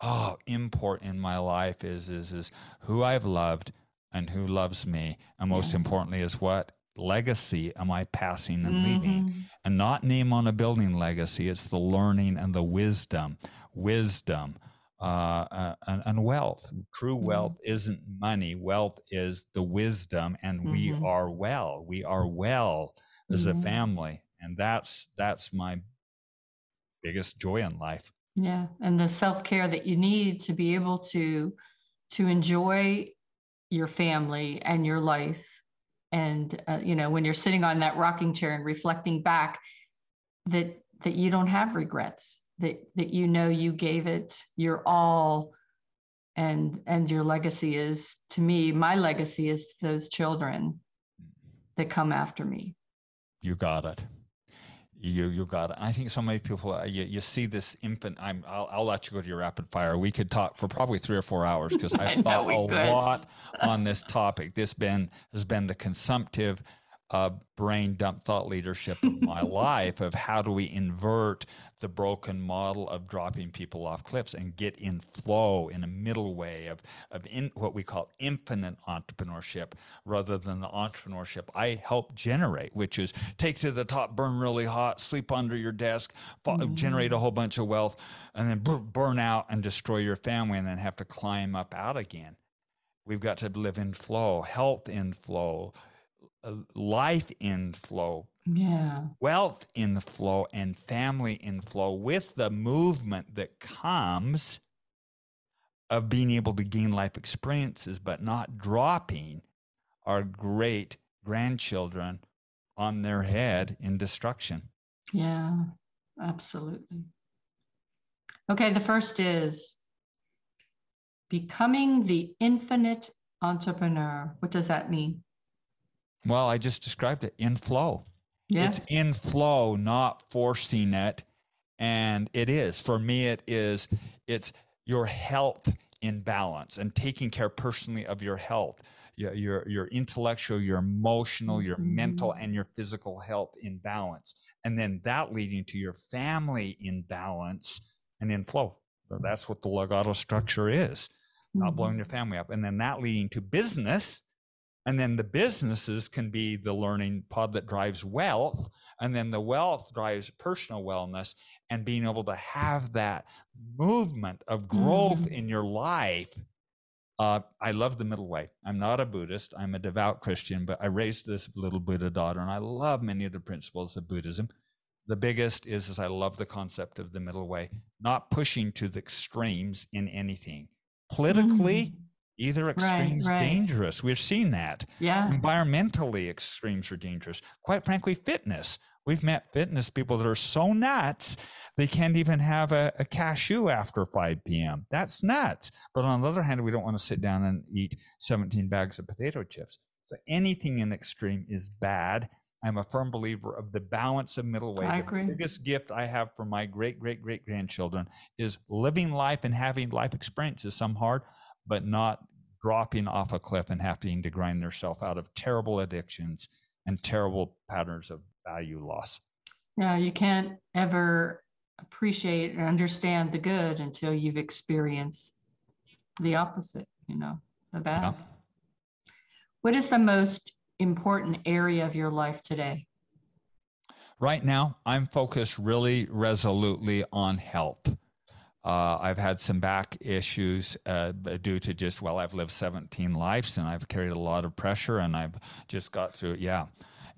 oh import in my life is is is who I've loved and who loves me, and most yeah. importantly, is what legacy am I passing and leaving? Mm-hmm. And not name on a building legacy, it's the learning and the wisdom. Wisdom. Uh, uh, and, and, wealth. True mm-hmm. wealth mm-hmm. isn't money. Wealth is the wisdom, and mm-hmm. we are well. We are well as a mm-hmm. family, and that's that's my biggest joy in life. Yeah, and the self care that you need to be able to to enjoy your family and your life and uh, you know when you're sitting on that rocking chair and reflecting back that that you don't have regrets that that you know you gave it your all and and your legacy is to me my legacy is those children that come after me. You got it you you got it. I think so many people uh, you, you see this infant. I'm I'll, I'll let you go to your rapid fire. We could talk for probably three or four hours because <laughs> I've thought a could. lot on this topic. This been has been the consumptive uh, brain dump thought leadership of my <laughs> life of how do we invert the broken model of dropping people off cliffs and get in flow in a middle way of, of in, what we call infinite entrepreneurship rather than the entrepreneurship I help generate, which is take to the top, burn really hot, sleep under your desk, mm-hmm. generate a whole bunch of wealth, and then burn out and destroy your family and then have to climb up out again. We've got to live in flow, health in flow, life in flow, yeah. wealth in flow, and family in flow with the movement that comes of being able to gain life experiences, but not dropping our great grandchildren on their head in destruction. Yeah, absolutely. Okay, the first is becoming the infinite entrepreneur. What does that mean? Well, I just described it in flow. Yeah. It's in flow, not forcing it. And it is. For me, it is, it's your health in balance and taking care personally of your health, your, your, your intellectual, your emotional, your mm-hmm. mental, and your physical health in balance. And then that leading to your family in balance and in flow. So that's what the legado structure is, not mm-hmm. blowing your family up. And then that leading to business and then the businesses can be the learning pod that drives wealth. And then the wealth drives personal wellness and being able to have that movement of growth mm. in your life. Uh, I love the middle way. I'm not a Buddhist. I'm a devout Christian, but I raised this little Buddha daughter, and I love many of the principles of Buddhism. The biggest is, is I love the concept of the middle way, not pushing to the extremes in anything. Politically, mm Either extremes right, right. dangerous. We've seen that. Yeah. Environmentally, extremes are dangerous. Quite frankly, fitness. We've met fitness people that are so nuts they can't even have a, a cashew after 5 p.m. That's nuts. But on the other hand, we don't want to sit down and eat 17 bags of potato chips. So anything in extreme is bad. I'm a firm believer of the balance of middle way. I agree. The biggest gift I have for my great, great, great grandchildren is living life and having life experiences, some hard, but not dropping off a cliff and having to grind themselves out of terrible addictions and terrible patterns of value loss. Yeah, you can't ever appreciate or understand the good until you've experienced the opposite, you know, the bad. Yeah. What is the most important area of your life today? Right now, I'm focused really resolutely on health. Uh, I've had some back issues uh, due to just, well, I've lived 17 lives and I've carried a lot of pressure and I've just got through it. Yeah.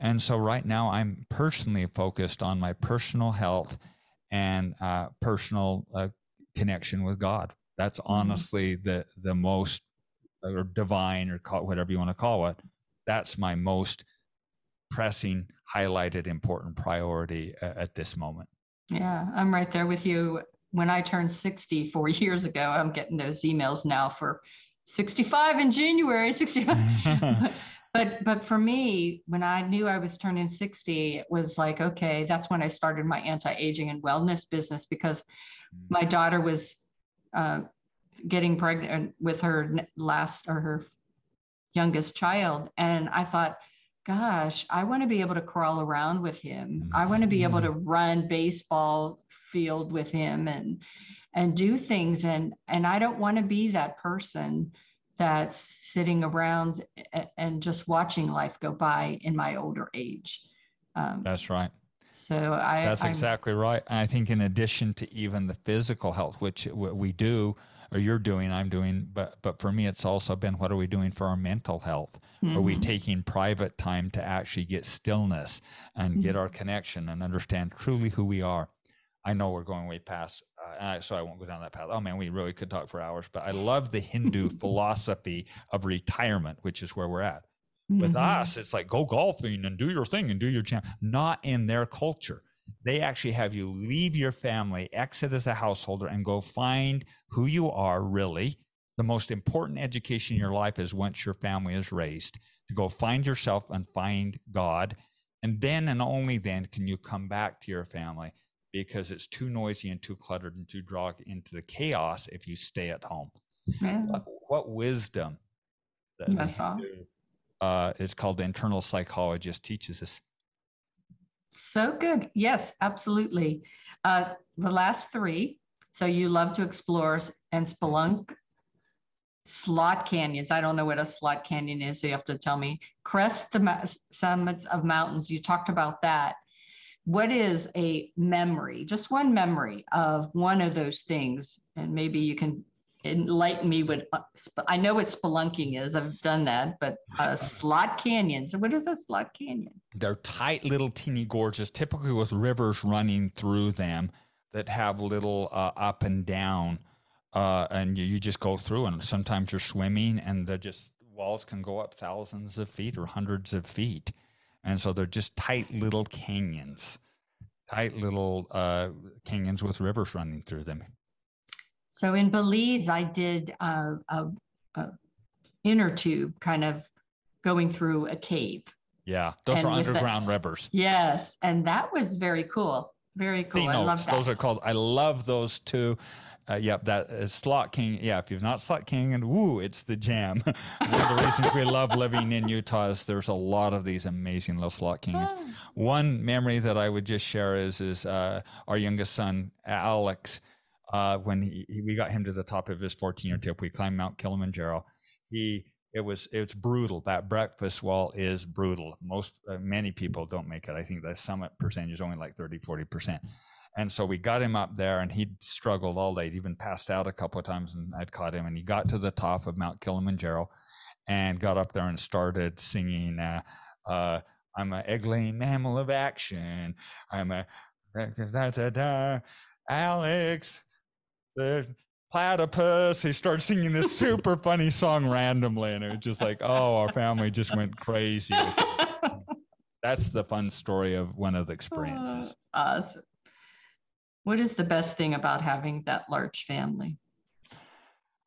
And so right now I'm personally focused on my personal health and uh, personal uh, connection with God. That's mm-hmm. honestly the, the most, or divine or call, whatever you want to call it. That's my most pressing, highlighted, important priority uh, at this moment. Yeah, I'm right there with you when I turned 60 four years ago, I'm getting those emails now for 65 in January, 65. <laughs> but but for me, when I knew I was turning 60, it was like, okay, that's when I started my anti-aging and wellness business because mm. my daughter was uh, getting pregnant with her last or her youngest child. And I thought, gosh, I want to be able to crawl around with him. I want to be able to mm-hmm. run baseball field with him and and do things and and I don't want to be that person that's sitting around and just watching life go by in my older age. Um, that's right. So I That's exactly I'm, right. I think in addition to even the physical health which we do or you're doing, I'm doing, but but for me, it's also been what are we doing for our mental health? Mm-hmm. Are we mm-hmm. taking private time to actually get stillness and mm-hmm. get our connection and understand truly who we are? I know we're going way past, uh, so I won't go down that path. Oh man, we really could talk for hours, but I love the Hindu <laughs> philosophy of retirement, which is where we're at. Mm-hmm. With us, it's like go golfing and do your thing and do your champ. Not in their culture they actually have you leave your family, exit as a householder, and go find who you are really, the most important education in your life is once your family is raised to go find yourself and find God. And then and only then can you come back to your family because it's too noisy and too cluttered and too drawn into the chaos if you stay at home. Yeah. What, what, wisdom that That's all. Uh, it's called the internal psychologist teaches us. So good. Yes, absolutely. Uh, the last three. So you love to explore and spelunk slot canyons. I don't know what a slot canyon is, so you have to tell me. Crest the summits of mountains. You talked about that. What is a memory, just one memory of one of those things? And maybe you can enlighten me with, uh, I know what spelunking is. I've done that, but uh, <laughs> slot canyons. What is a slot canyon? They're tight little teeny gorges, typically with rivers running through them that have little uh, up and down uh, and you, you just go through and sometimes you're swimming and the just walls can go up thousands of feet or hundreds of feet and so they're just tight little canyons tight little uh, canyons with rivers running through them so in belize i did a, a, a inner tube kind of going through a cave yeah those and are underground the, rivers yes and that was very cool very cool. I love that. Those are called. I love those two. Uh, yep, that is Slot King. Yeah, if you've not Slot King, and woo, it's the jam. <laughs> One of the reasons we love living in Utah is there's a lot of these amazing little slot canyons. Oh. One memory that I would just share is is uh, our youngest son Alex. Uh, when he, he, we got him to the top of his 14 year tip, we climbed Mount Kilimanjaro. He it was it's brutal. That breakfast wall is brutal. Most uh, many people don't make it. I think the summit percentage is only like 30, 40 percent. And so we got him up there and he'd struggled all day. He'd even passed out a couple of times and I'd caught him. And he got to the top of Mount Kilimanjaro and got up there and started singing, uh, uh, I'm an egg-laying mammal of action. I'm a da, da, da, Alex, the platypus. He started singing this super <laughs> funny song randomly. And it was just like, oh, our family just went crazy. <laughs> That's the fun story of one of the experiences. Uh, awesome. What is the best thing about having that large family?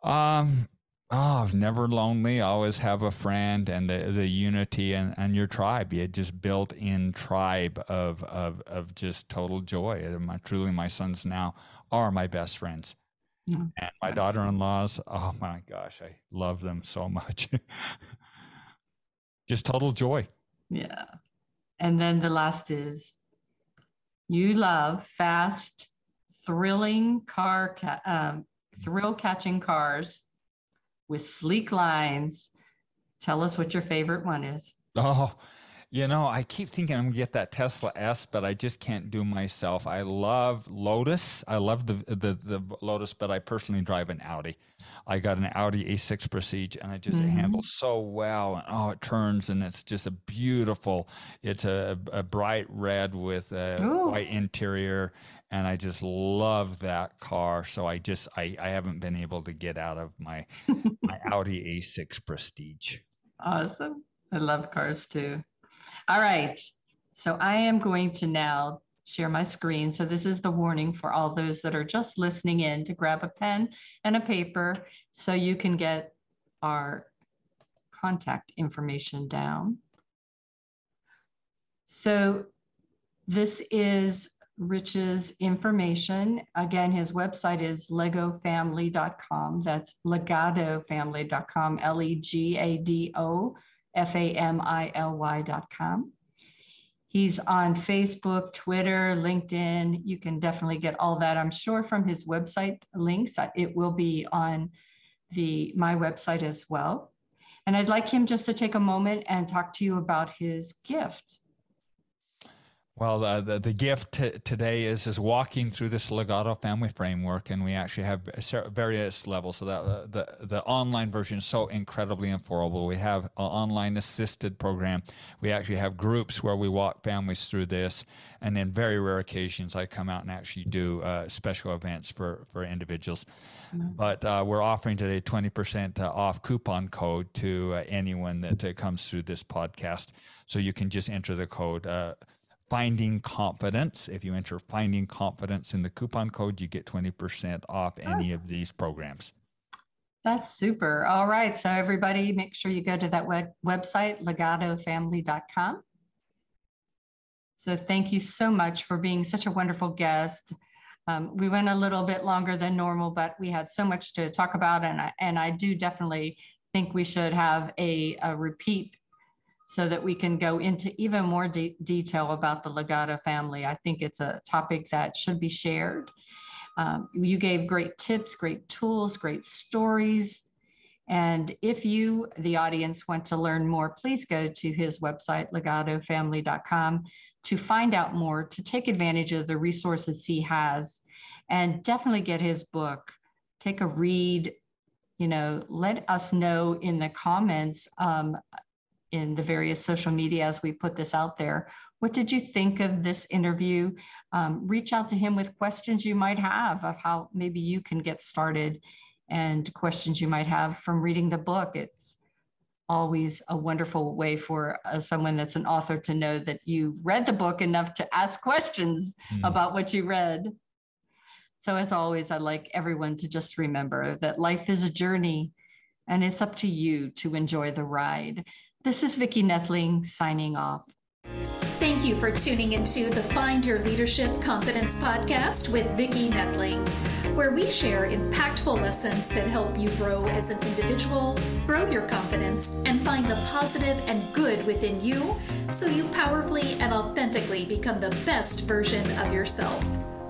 Um, oh, never lonely. Always have a friend and the, the unity and, and your tribe. You just built in tribe of, of, of just total joy. My, truly, my sons now are my best friends. Yeah. And my daughter in laws, oh my gosh, I love them so much. <laughs> just total joy. Yeah. And then the last is you love fast, thrilling car, ca- um, thrill catching cars with sleek lines. Tell us what your favorite one is. Oh, you know, I keep thinking I'm gonna get that Tesla S, but I just can't do myself. I love Lotus. I love the the, the Lotus, but I personally drive an Audi. I got an Audi A6 Prestige, and it just mm-hmm. it handles so well. And oh, it turns, and it's just a beautiful. It's a, a bright red with a Ooh. white interior, and I just love that car. So I just I I haven't been able to get out of my my <laughs> Audi A6 Prestige. Awesome. I love cars too. All right. So I am going to now share my screen. So this is the warning for all those that are just listening in to grab a pen and a paper so you can get our contact information down. So this is Rich's information. Again, his website is legofamily.com. That's legadofamily.com, L E G A D O F A M I L Y.com. He's on Facebook, Twitter, LinkedIn. You can definitely get all that, I'm sure, from his website links. Uh, it will be on the my website as well. And I'd like him just to take a moment and talk to you about his gift. Well, uh, the, the gift t- today is is walking through this Legado family framework, and we actually have various levels. So that uh, the the online version is so incredibly affordable. We have an online assisted program. We actually have groups where we walk families through this, and then very rare occasions I come out and actually do uh, special events for for individuals. Mm-hmm. But uh, we're offering today twenty percent uh, off coupon code to uh, anyone that comes through this podcast. So you can just enter the code finding confidence. If you enter finding confidence in the coupon code, you get 20% off any of these programs. That's super. All right. So, everybody, make sure you go to that web- website, legadofamily.com. So, thank you so much for being such a wonderful guest. Um, we went a little bit longer than normal, but we had so much to talk about, and I, and I do definitely think we should have a, a repeat so that we can go into even more de- detail about the Legado family. I think it's a topic that should be shared. Um, you gave great tips, great tools, great stories. And if you, the audience, want to learn more, please go to his website, legadofamily.com, to find out more, to take advantage of the resources he has, and definitely get his book. Take a read. You know, let us know in the comments um, in the various social media as we put this out there what did you think of this interview? Um, reach out to him with questions you might have of how maybe you can get started and questions you might have from reading the book. It's always a wonderful way for uh, someone that's an author to know that you read the book enough to ask questions mm. about what you read. So, as always, I'd like everyone to just remember that life is a journey and it's up to you to enjoy the ride. This is Vicki Nedling signing off. Thank you for tuning into the Find Your Leadership Confidence podcast with Vicki Nedling, where we share impactful lessons that help you grow as an individual, grow your confidence, and find the positive and good within you so you powerfully and authentically become the best version of yourself.